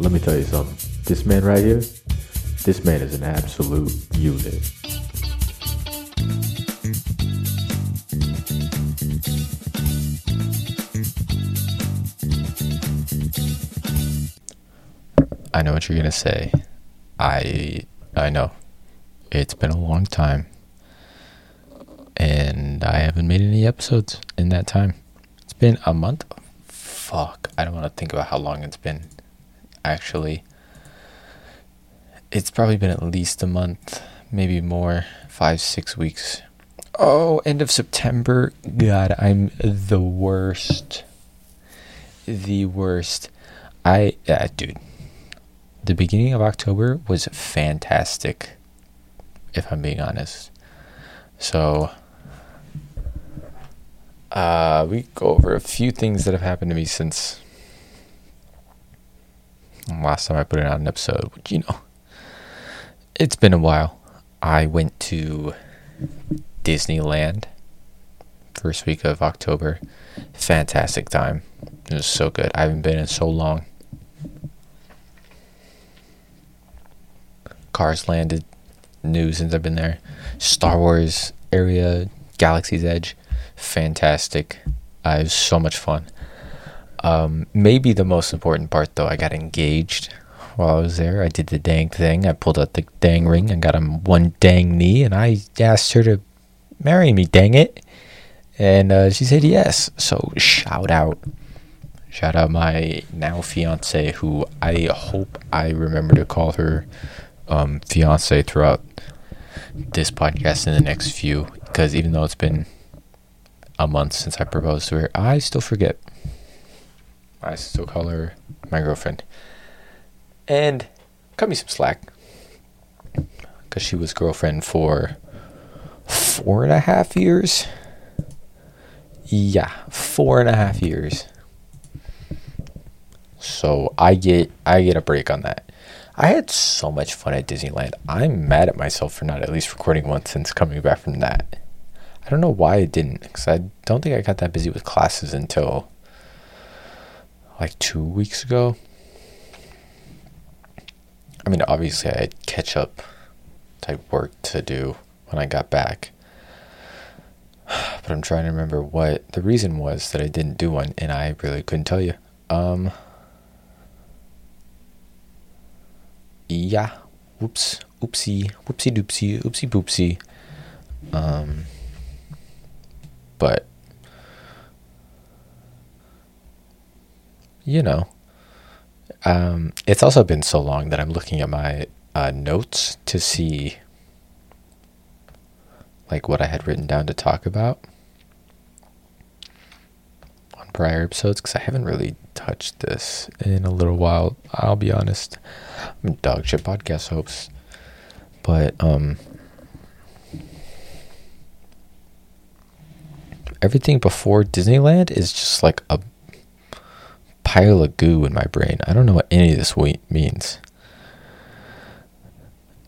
let me tell you something. This man right here, this man is an absolute unit. I know what you're gonna say. I I know. It's been a long time. And I haven't made any episodes in that time. It's been a month. Fuck. I don't want to think about how long it's been. Actually, it's probably been at least a month, maybe more, five, six weeks. Oh, end of September. God, I'm the worst. The worst. I, uh, dude, the beginning of October was fantastic, if I'm being honest. So, uh, we go over a few things that have happened to me since last time I put it out an episode. Which, you know, it's been a while. I went to Disneyland first week of October. Fantastic time. It was so good. I haven't been in so long. Cars landed. New since I've been there. Star Wars area, Galaxy's Edge, fantastic. Uh, it was so much fun. Um, maybe the most important part though, I got engaged while I was there. I did the dang thing. I pulled out the dang ring and got him one dang knee, and I asked her to marry me. Dang it! And uh, she said yes. So shout out, shout out my now fiance, who I hope I remember to call her um, fiance throughout this podcast in the next few because even though it's been a month since I proposed to her, I still forget. I still call her my girlfriend. And cut me some slack because she was girlfriend for four and a half years. Yeah, four and a half years. So I get I get a break on that. I had so much fun at Disneyland. I'm mad at myself for not at least recording one since coming back from that. I don't know why I didn't, because I don't think I got that busy with classes until like two weeks ago. I mean, obviously, I had catch up type work to do when I got back. But I'm trying to remember what the reason was that I didn't do one, and I really couldn't tell you. Um, yeah, whoops, oopsie, whoopsie doopsie, oopsie boopsie. Um, but you know, um, it's also been so long that I'm looking at my uh, notes to see like what I had written down to talk about on prior episodes because I haven't really touched this in a little while. I'll be honest. I'm dog shit podcast host. But um everything before Disneyland is just like a pile of goo in my brain. I don't know what any of this means.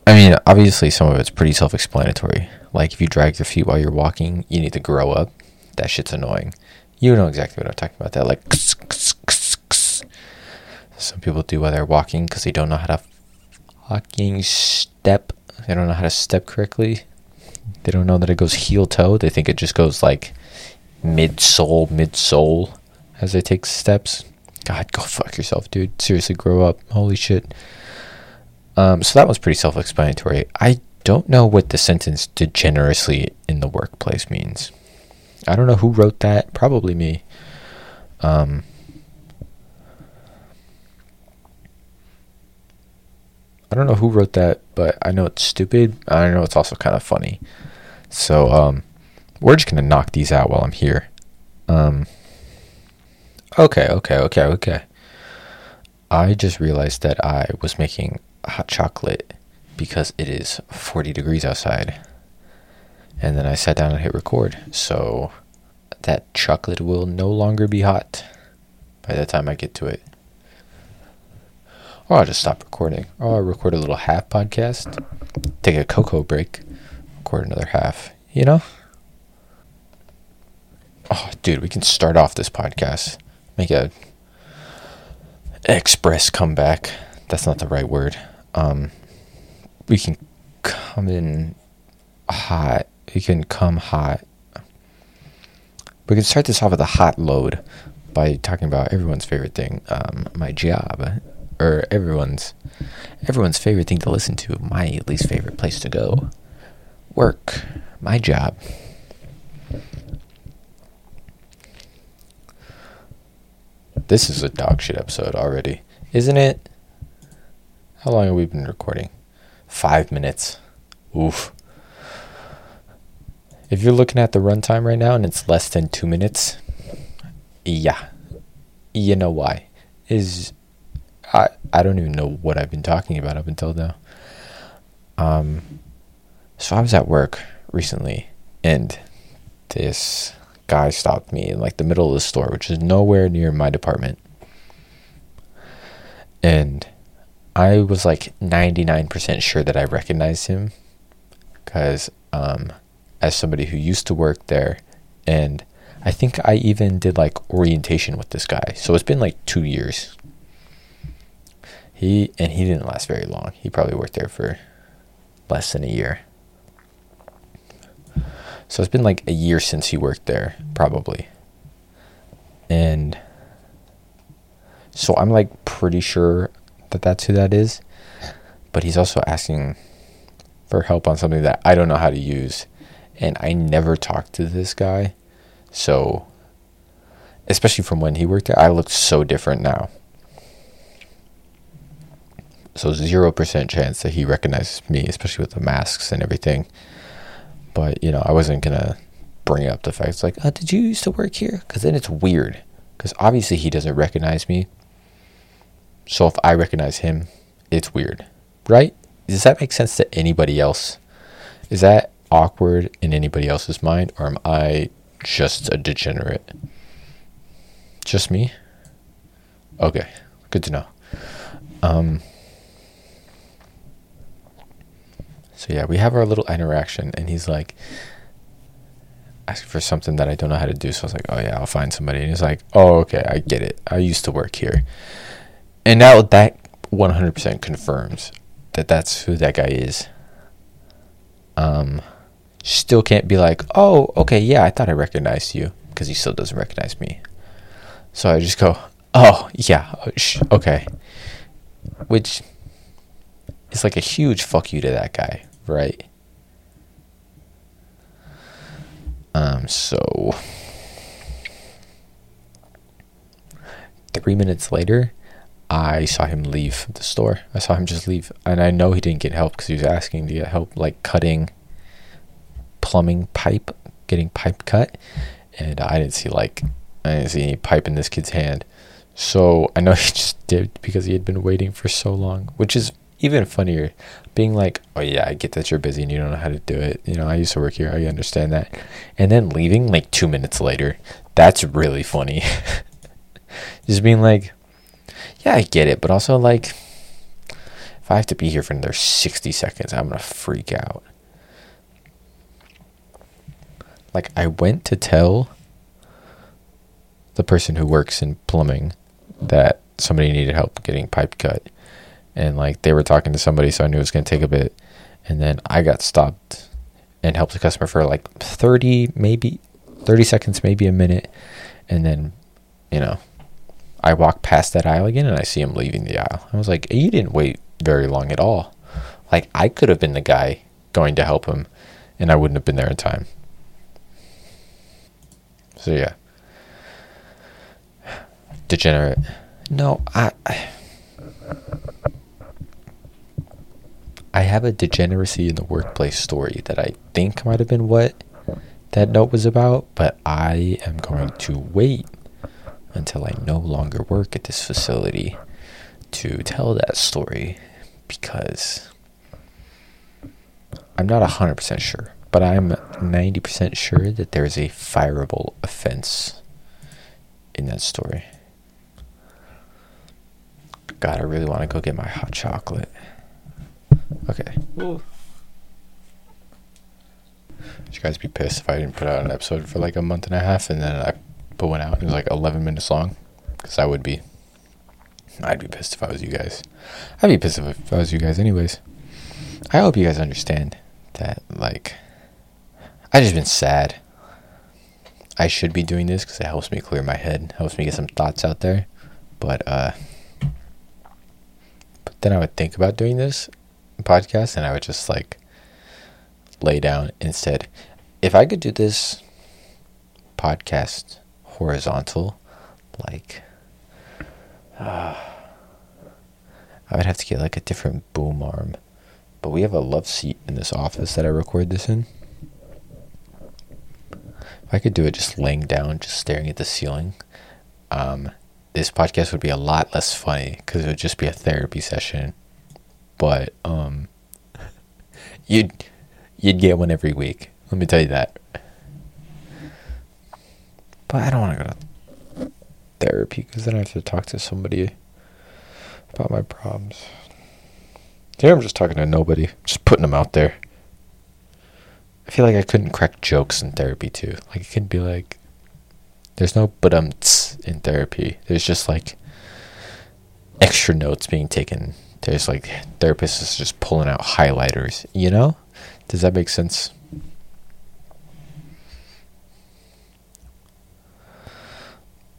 I mean, obviously some of it's pretty self-explanatory. Like if you drag your feet while you're walking, you need to grow up. That shit's annoying. You know exactly what I'm talking about. That like some people do while they're walking because they don't know how to fucking step. They don't know how to step correctly. They don't know that it goes heel toe. They think it just goes like mid sole, mid sole as they take steps. God, go fuck yourself, dude. Seriously, grow up. Holy shit. Um, so that was pretty self explanatory. I don't know what the sentence degenerously in the workplace means. I don't know who wrote that. Probably me. Um, I don't know who wrote that, but I know it's stupid. I know it's also kind of funny. So um, we're just gonna knock these out while I'm here. Um, okay, okay, okay, okay. I just realized that I was making hot chocolate because it is 40 degrees outside. And then I sat down and hit record. So that chocolate will no longer be hot by the time I get to it. Oh, or I'll just stop recording. Oh, or I'll record a little half podcast, take a cocoa break, record another half, you know? Oh, dude, we can start off this podcast. Make a express comeback. That's not the right word. Um, we can come in hot. We can come hot. We can start this off with a hot load by talking about everyone's favorite thing, um, my job, or everyone's everyone's favorite thing to listen to, my least favorite place to go, work, my job. This is a dog shit episode already, isn't it? How long have we been recording? Five minutes. Oof. If you're looking at the runtime right now and it's less than two minutes, yeah, you know why? Is I I don't even know what I've been talking about up until now. Um, so I was at work recently, and this guy stopped me in like the middle of the store, which is nowhere near my department. And I was like 99% sure that I recognized him because, um, as somebody who used to work there, and I think I even did like orientation with this guy. So it's been like two years. He, and he didn't last very long. He probably worked there for less than a year. So it's been like a year since he worked there, probably. And so I'm like pretty sure that that's who that is. But he's also asking for help on something that I don't know how to use. And I never talked to this guy. So, especially from when he worked there, I look so different now. So, 0% chance that he recognizes me, especially with the masks and everything. But, you know, I wasn't going to bring up the fact it's like, oh, did you used to work here? Because then it's weird. Because obviously he doesn't recognize me. So if I recognize him, it's weird. Right? Does that make sense to anybody else? Is that awkward in anybody else's mind? Or am I just a degenerate? Just me? Okay. Good to know. Um, So yeah, we have our little interaction, and he's like asking for something that I don't know how to do. So I was like, oh yeah, I'll find somebody. And he's like, oh okay, I get it. I used to work here, and now that 100% confirms that that's who that guy is. Um, still can't be like, oh okay, yeah, I thought I recognized you because he still doesn't recognize me. So I just go, oh yeah, okay, which is like a huge fuck you to that guy right? Um, so three minutes later, I saw him leave the store. I saw him just leave, and I know he didn't get help because he was asking to get help, like cutting plumbing pipe, getting pipe cut, and I didn't see like I didn't see any pipe in this kid's hand. So I know he just did because he had been waiting for so long, which is even funnier being like oh yeah i get that you're busy and you don't know how to do it. You know i used to work here. I understand that. And then leaving like two minutes later that's really funny. Just being like yeah i get it but also like if i have to be here for another 60 seconds i'm gonna freak out. Like i went to tell the person who works in plumbing that somebody needed help getting pipe cut and like they were talking to somebody, so I knew it was going to take a bit. And then I got stopped and helped the customer for like 30, maybe 30 seconds, maybe a minute. And then, you know, I walk past that aisle again and I see him leaving the aisle. I was like, you didn't wait very long at all. Like, I could have been the guy going to help him and I wouldn't have been there in time. So, yeah. Degenerate. No, I. I I have a degeneracy in the workplace story that I think might have been what that note was about, but I am going to wait until I no longer work at this facility to tell that story because I'm not 100% sure, but I'm 90% sure that there is a fireable offense in that story. God, I really want to go get my hot chocolate. Okay. Ooh. You guys be pissed if I didn't put out an episode for like a month and a half and then I put one out and it was like 11 minutes long? Because I would be. I'd be pissed if I was you guys. I'd be pissed if I was you guys, anyways. I hope you guys understand that, like, I just been sad. I should be doing this because it helps me clear my head, helps me get some thoughts out there. But, uh, but then I would think about doing this podcast and I would just, like, lay down instead. If I could do this podcast horizontal, like, uh, I would have to get like a different boom arm. But we have a love seat in this office that I record this in. If I could do it just laying down, just staring at the ceiling, um, this podcast would be a lot less funny because it would just be a therapy session. But um, you'd you'd get one every week. Let me tell you that. But I don't want to go to therapy because then I have to talk to somebody about my problems. Here I'm just talking to nobody, just putting them out there. I feel like I couldn't crack jokes in therapy too. Like it could be like, there's no but in therapy. There's just like extra notes being taken. There's like therapists is just pulling out highlighters. You know? Does that make sense?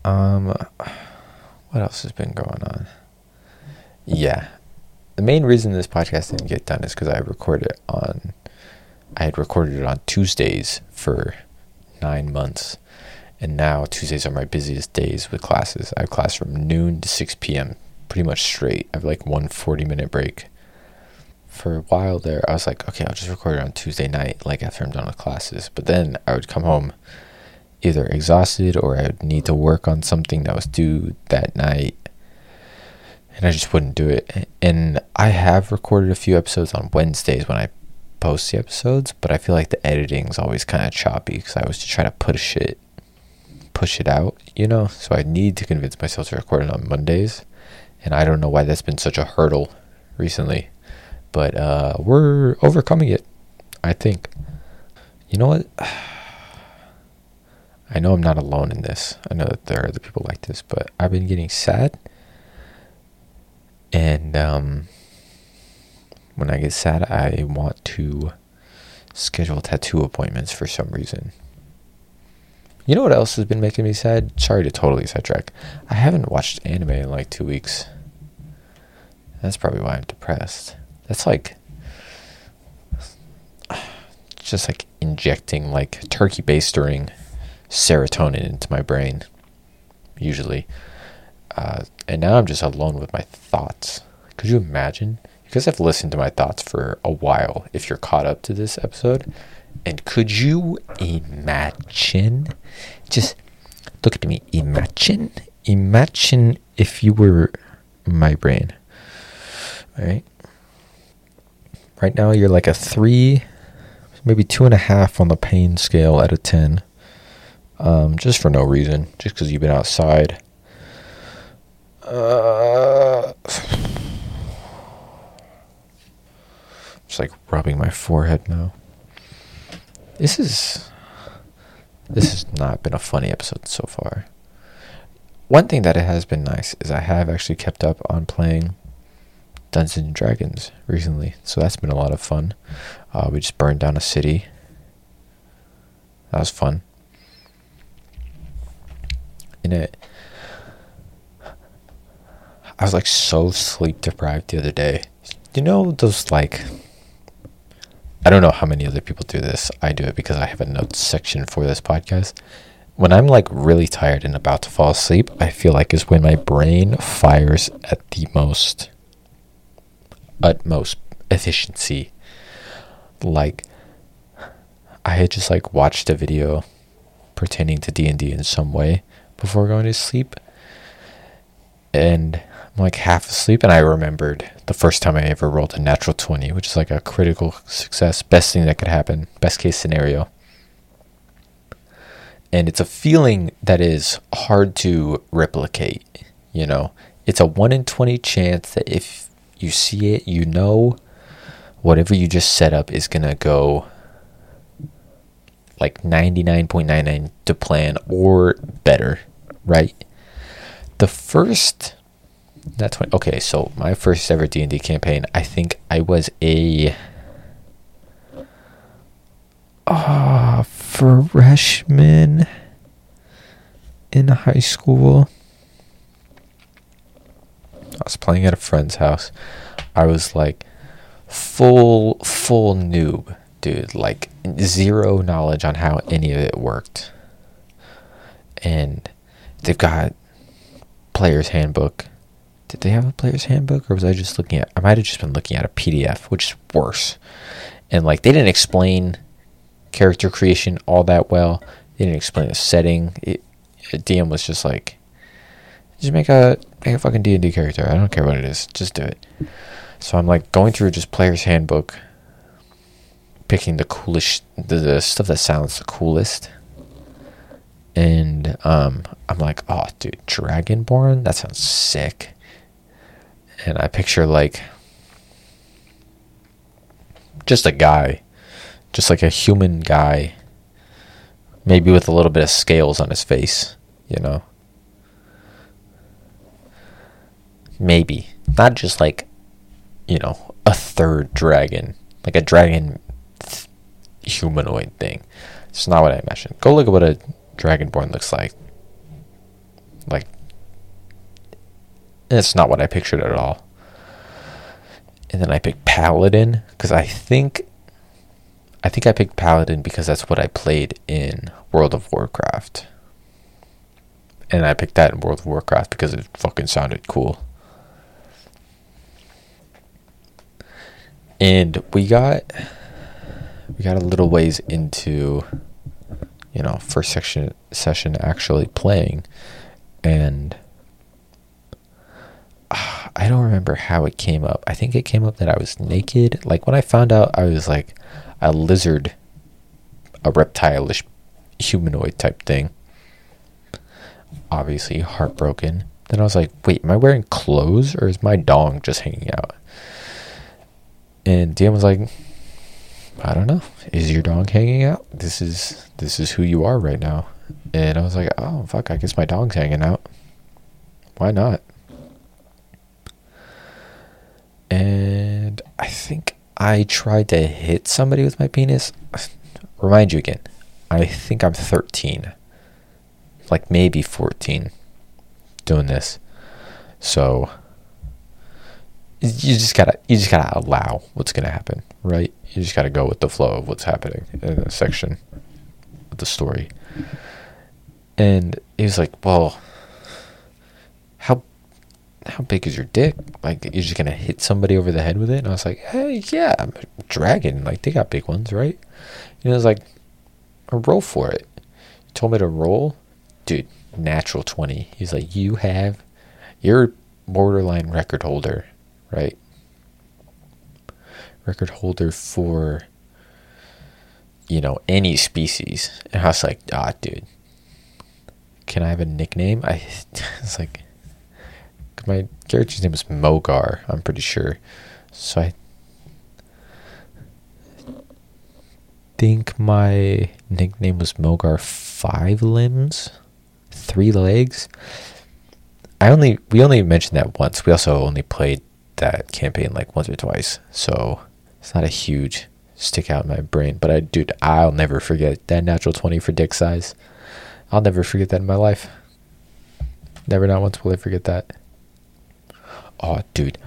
Um, what else has been going on? Yeah. The main reason this podcast didn't get done is because I recorded it on, I had recorded it on Tuesdays for nine months. And now Tuesdays are my busiest days with classes. I have class from noon to 6 p.m. pretty much straight. I have like one 40 minute break. For a while there, I was like, okay, I'll just record it on Tuesday night, like after I'm done with classes. But then I would come home either exhausted or I would need to work on something that was due that night and I just wouldn't do it. And I have recorded a few episodes on Wednesdays when I post the episodes, but I feel like the editing is always kind of choppy because I just try to push it, push it out, you know. So I need to convince myself to record it on Mondays, and I don't know why that's been such a hurdle recently, but uh, we're overcoming it. I think. You know what? I know I'm not alone in this. I know that there are other people like this, but I've been getting sad and um, when I get sad, I want to schedule tattoo appointments for some reason. You know what else has been making me sad? Sorry to totally sidetrack. I haven't watched anime in like two weeks. That's probably why I'm depressed. That's like just like injecting like turkey bastering serotonin into my brain. Usually. Uh, and now I'm just alone with my thoughts. Could you imagine? Because I've listened to my thoughts for a while, if you're caught up to this episode. And could you imagine? Just look at me. Imagine. Imagine if you were my brain. Right? Right now, you're like a three, maybe two and a half on the pain scale out of 10. Um, just for no reason. Just because you've been outside uh, just like rubbing my forehead now. This is this has not been a funny episode so far. One thing that it has been nice is I have actually kept up on playing Dungeons and Dragons recently, so that's been a lot of fun. Uh, we just burned down a city. That was fun. In it I was like so sleep deprived the other day. You know those like I don't know how many other people do this. I do it because I have a notes section for this podcast. When I'm like really tired and about to fall asleep, I feel like is when my brain fires at the most utmost efficiency. Like I had just like watched a video pertaining to D&D in some way before going to sleep. And I'm like half asleep, and I remembered the first time I ever rolled a natural 20, which is like a critical success, best thing that could happen, best case scenario. And it's a feeling that is hard to replicate, you know. It's a 1 in 20 chance that if you see it, you know whatever you just set up is going to go like 99.99 to plan or better, right? The first Not 20. Okay, so my first ever D&D campaign, I think I was a uh, freshman in high school. I was playing at a friend's house. I was like full full noob, dude. Like zero knowledge on how any of it worked. And they've got player's handbook. Did they have a player's handbook or was I just looking at I might have just been looking at a PDF, which is worse. And like they didn't explain character creation all that well. They didn't explain the setting. It, DM was just like just make a make a fucking D and D character. I don't care what it is. Just do it. So I'm like going through just player's handbook, picking the coolest, the, the stuff that sounds the coolest, and um, I'm like, oh, dude, Dragonborn, that sounds sick. And I picture like just a guy, just like a human guy, maybe with a little bit of scales on his face, you know. Maybe. Not just like, you know, a third dragon. Like a dragon th- humanoid thing. It's not what I imagined. Go look at what a dragonborn looks like. Like, it's not what I pictured at all. And then I picked Paladin because I think I think I picked Paladin because that's what I played in World of Warcraft. And I picked that in World of Warcraft because it fucking sounded cool. And we got we got a little ways into you know first section session actually playing and uh, I don't remember how it came up. I think it came up that I was naked. Like when I found out I was like a lizard, a reptile-ish humanoid type thing. Obviously heartbroken. Then I was like, wait, am I wearing clothes or is my dong just hanging out? And DM was like, I don't know. Is your dog hanging out? This is this is who you are right now. And I was like, oh fuck, I guess my dog's hanging out. Why not? And I think I tried to hit somebody with my penis. Remind you again, I think I'm 13. Like maybe 14 doing this. So you just gotta you just gotta allow what's gonna happen, right? You just gotta go with the flow of what's happening in a section of the story. And he was like, "Well, how how big is your dick? Like, you're just gonna hit somebody over the head with it?" And I was like, "Hey, yeah, I'm a dragon. Like, they got big ones, right?" And I was like, "A roll for it." He told me to roll, dude. Natural twenty. He's like, "You have, you're borderline record holder right? Record holder for, you know, any species. And I was like, ah, dude, can I have a nickname? I was like, my character's name is Mogar, I'm pretty sure. So I think my nickname was Mogar Five Limbs, Three Legs. I only we only mentioned that once. We also only played that campaign like once or twice, so it's not a huge stick out in my brain. But I, dude, I'll never forget that natural twenty for dick size. I'll never forget that in my life. Never, not once will I forget that. Oh, dude,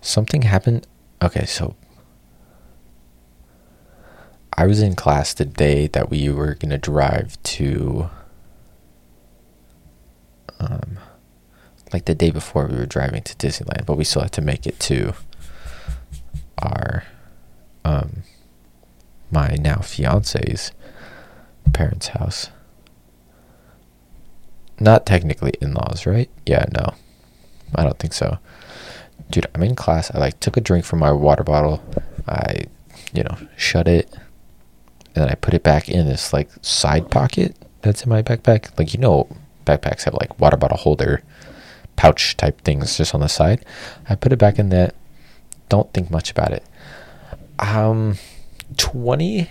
something happened. Okay, so I was in class the day that we were gonna drive to um like the day before we were driving to Disneyland, but we still had to make it to our um my now fiance's parents' house. Not technically in-laws, right? Yeah, no. I don't think so. Dude, I'm in class. I like took a drink from my water bottle. I, you know, shut it and then I put it back in this like side pocket that's in my backpack. Like you know, backpacks have like water bottle holder pouch type things just on the side. I put it back in there. Don't think much about it. Um, 20,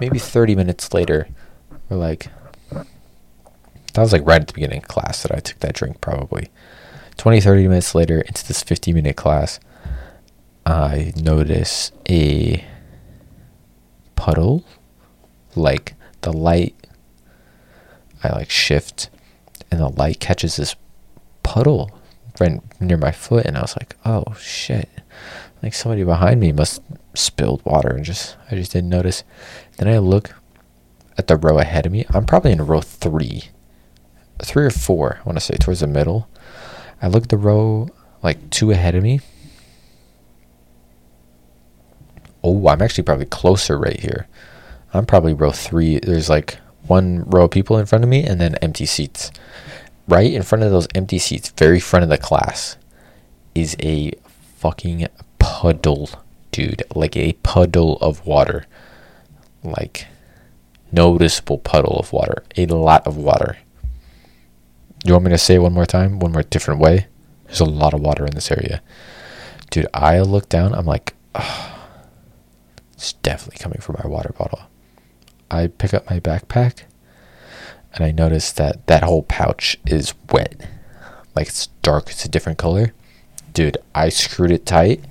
maybe 30 minutes later, we're like, that was like right at the beginning of class that I took that drink, probably. 20, 30 minutes later, into this 50 minute class, I notice a puddle, like the light. I like shift, and the light catches this puddle right near my foot, and I was like, "Oh shit!" Like somebody behind me must spilled water, and just I just didn't notice. Then I look at the row ahead of me. I'm probably in row three, three or four. I want to say towards the middle. I look at the row like two ahead of me. Oh, I'm actually probably closer right here. I'm probably row three. There's like one row of people in front of me and then empty seats. Right in front of those empty seats, very front of the class, is a fucking puddle, dude. Like a puddle of water. Like noticeable puddle of water. A lot of water. You want me to say it one more time? One more different way? There's a lot of water in this area. Dude, I look down, I'm like, oh, it's definitely coming from my water bottle. I pick up my backpack and I noticed that that whole pouch is wet. Like it's dark, it's a different color. Dude, I screwed it tight.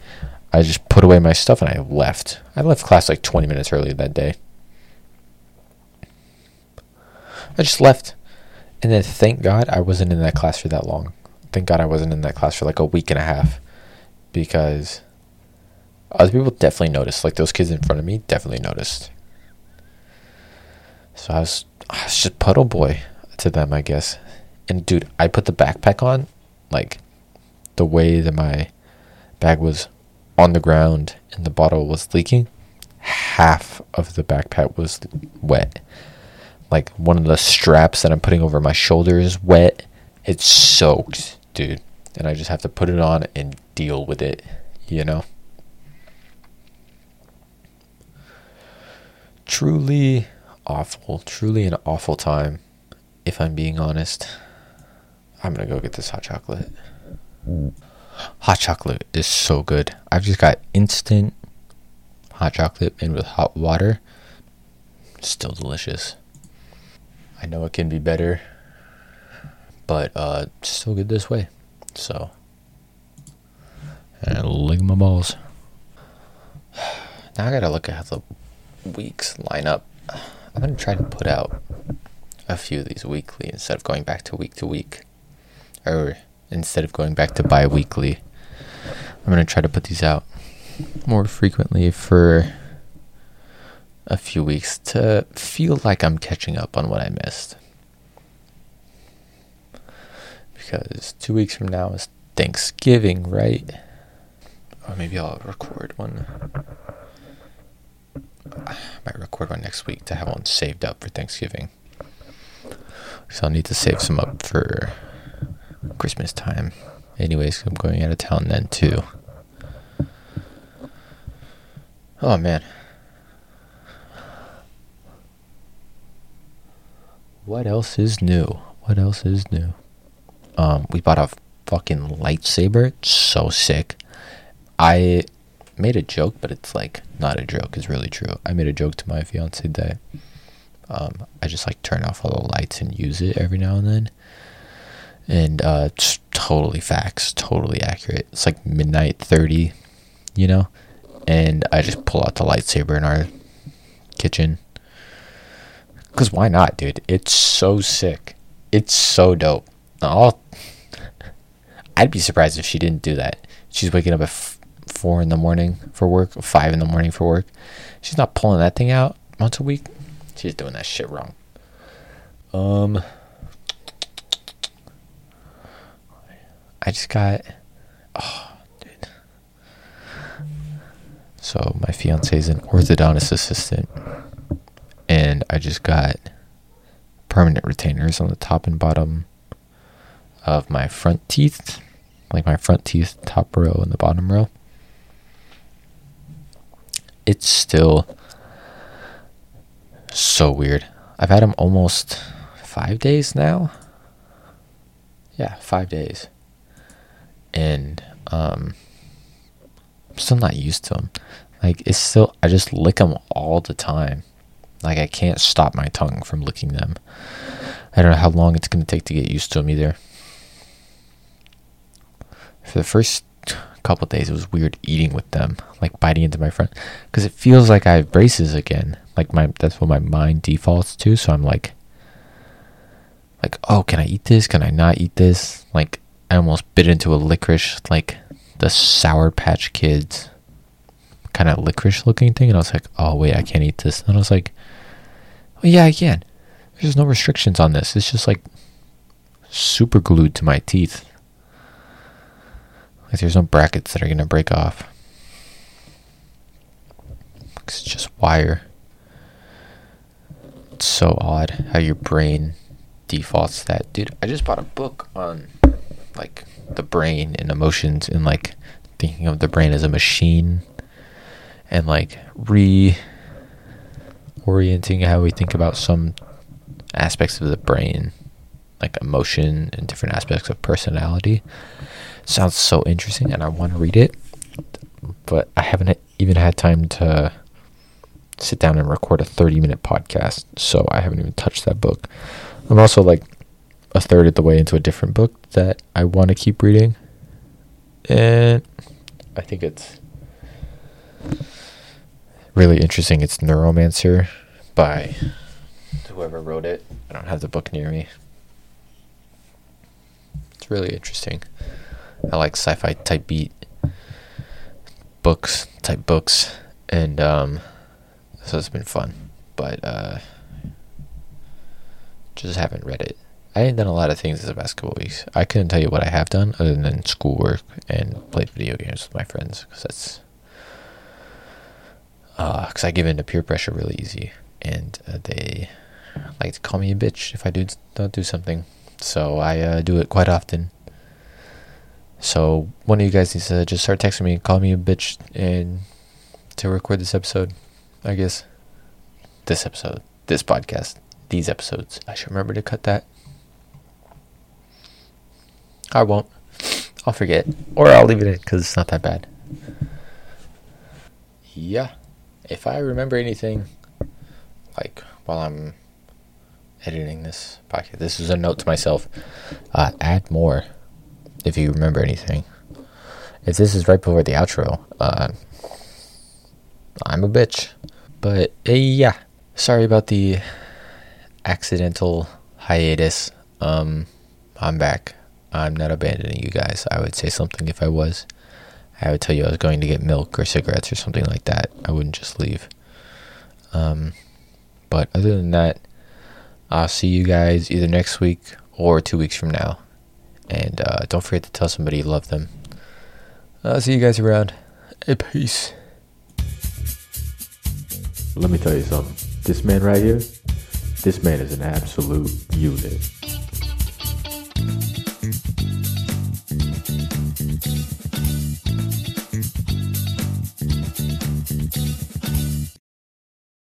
I just put away my stuff and I left. I left class like 20 minutes early that day. I just left. And then thank God I wasn't in that class for that long. Thank God I wasn't in that class for like a week and a half. Because other people definitely noticed. Like those kids in front of me definitely noticed. So I was, I was just puddle boy to them, I guess. And dude, I put the backpack on, like the way that my bag was on the ground and the bottle was leaking. Half of the backpack was wet like one of the straps that I'm putting over my shoulder is wet. It's soaked, dude. And I just have to put it on and deal with it, you know? Truly awful. Truly an awful time, if I'm being honest. I'm gonna go get this hot chocolate. Hot chocolate is so good. I've just got instant hot chocolate made with hot water. Still delicious. I know it can be better, but uh, still good this way. So, and at my balls. Now I gotta look at how the weeks line I'm gonna try to put out a few of these weekly instead of going back to week to week, or instead of going back to bi-weekly. I'm gonna try to put these out more frequently for a few weeks to feel like I'm catching up on what I missed. Because two weeks from now is Thanksgiving, right? Or maybe I'll record one. Might record one next week to have one saved up for Thanksgiving. So I'll need to save some up for Christmas time. Anyways, I'm going out of town then too. Oh man. What else is new? What else is new? Um, we bought a fucking lightsaber. It's so sick. I made a joke, but it's like not a joke. It's really true. I made a joke to my fiance that um, I just like turn off all the lights and use it every now and then. And uh, it's totally facts, totally accurate. It's like midnight thirty, you know, and I just pull out the lightsaber in our kitchen because why not, dude? It's so sick. It's so dope. I'd be surprised if she didn't do that. She's waking up at four in the morning for work, five in the morning for work. She's not pulling that thing out once a week. She's doing that shit wrong. Um, I just got, oh, dude. So my fiance is an orthodontist assistant and I just got permanent retainers on the top and bottom of my front teeth, like my front teeth, top row and the bottom row. It's still so weird. I've had them almost five days now. Yeah, five days. And um, I'm still not used to them. Like, it's still, I just lick them all the time. Like I can't stop my tongue from licking them. I don't know how long it's going to take to get used to them either. for the first couple days, it was weird eating with them, like biting into my front, because it feels like I have braces again. Like my that's what my mind defaults to. So I'm like, like, oh, can I eat this? Can I not eat this? Like, I almost bit into a licorice, like the Sour Patch Kids kind of licorice looking thing, and I was like, oh wait, I can't eat this. And I was like, oh yeah, I can. There's no restrictions on this. It's just like super glued to my teeth. Like there's no brackets that are gonna break off. It's just wire. It's so odd how your brain defaults to that. Dude, I just bought a book on like the brain and emotions and like thinking of the brain as a machine and like re orienting how we think about some aspects of the brain, like emotion and different aspects of personality. Sounds so interesting, and I want to read it, but I haven't even had time to sit down and record a 30 minute podcast, so I haven't even touched that book. I'm also like a third of the way into a different book that I want to keep reading, and I think it's really interesting. It's Neuromancer by whoever wrote it. I don't have the book near me. It's really interesting. I like sci-fi type beat books, type books, and um, so it's been fun. But uh, just haven't read it. I ain't done a lot of things this past couple weeks. I couldn't tell you what I have done other than schoolwork and played video games with my friends because that's because uh, I give in to peer pressure really easy, and uh, they like to call me a bitch if I do don't do something. So I uh, do it quite often. So one of you guys needs to just start texting me, and call me a bitch, and to record this episode. I guess this episode, this podcast, these episodes. I should remember to cut that. I won't. I'll forget, or I'll leave it in because it's not that bad. Yeah if I remember anything, like while I'm editing this podcast, this is a note to myself. Uh, add more if you remember anything. If this is right before the outro, uh, I'm a bitch. But uh, yeah, sorry about the accidental hiatus. Um, I'm back. I'm not abandoning you guys. I would say something if I was. I would tell you I was going to get milk or cigarettes or something like that. I wouldn't just leave. Um, but other than that, I'll see you guys either next week or two weeks from now. And uh, don't forget to tell somebody you love them. I'll see you guys around. Hey, peace. Let me tell you something. This man right here, this man is an absolute unit.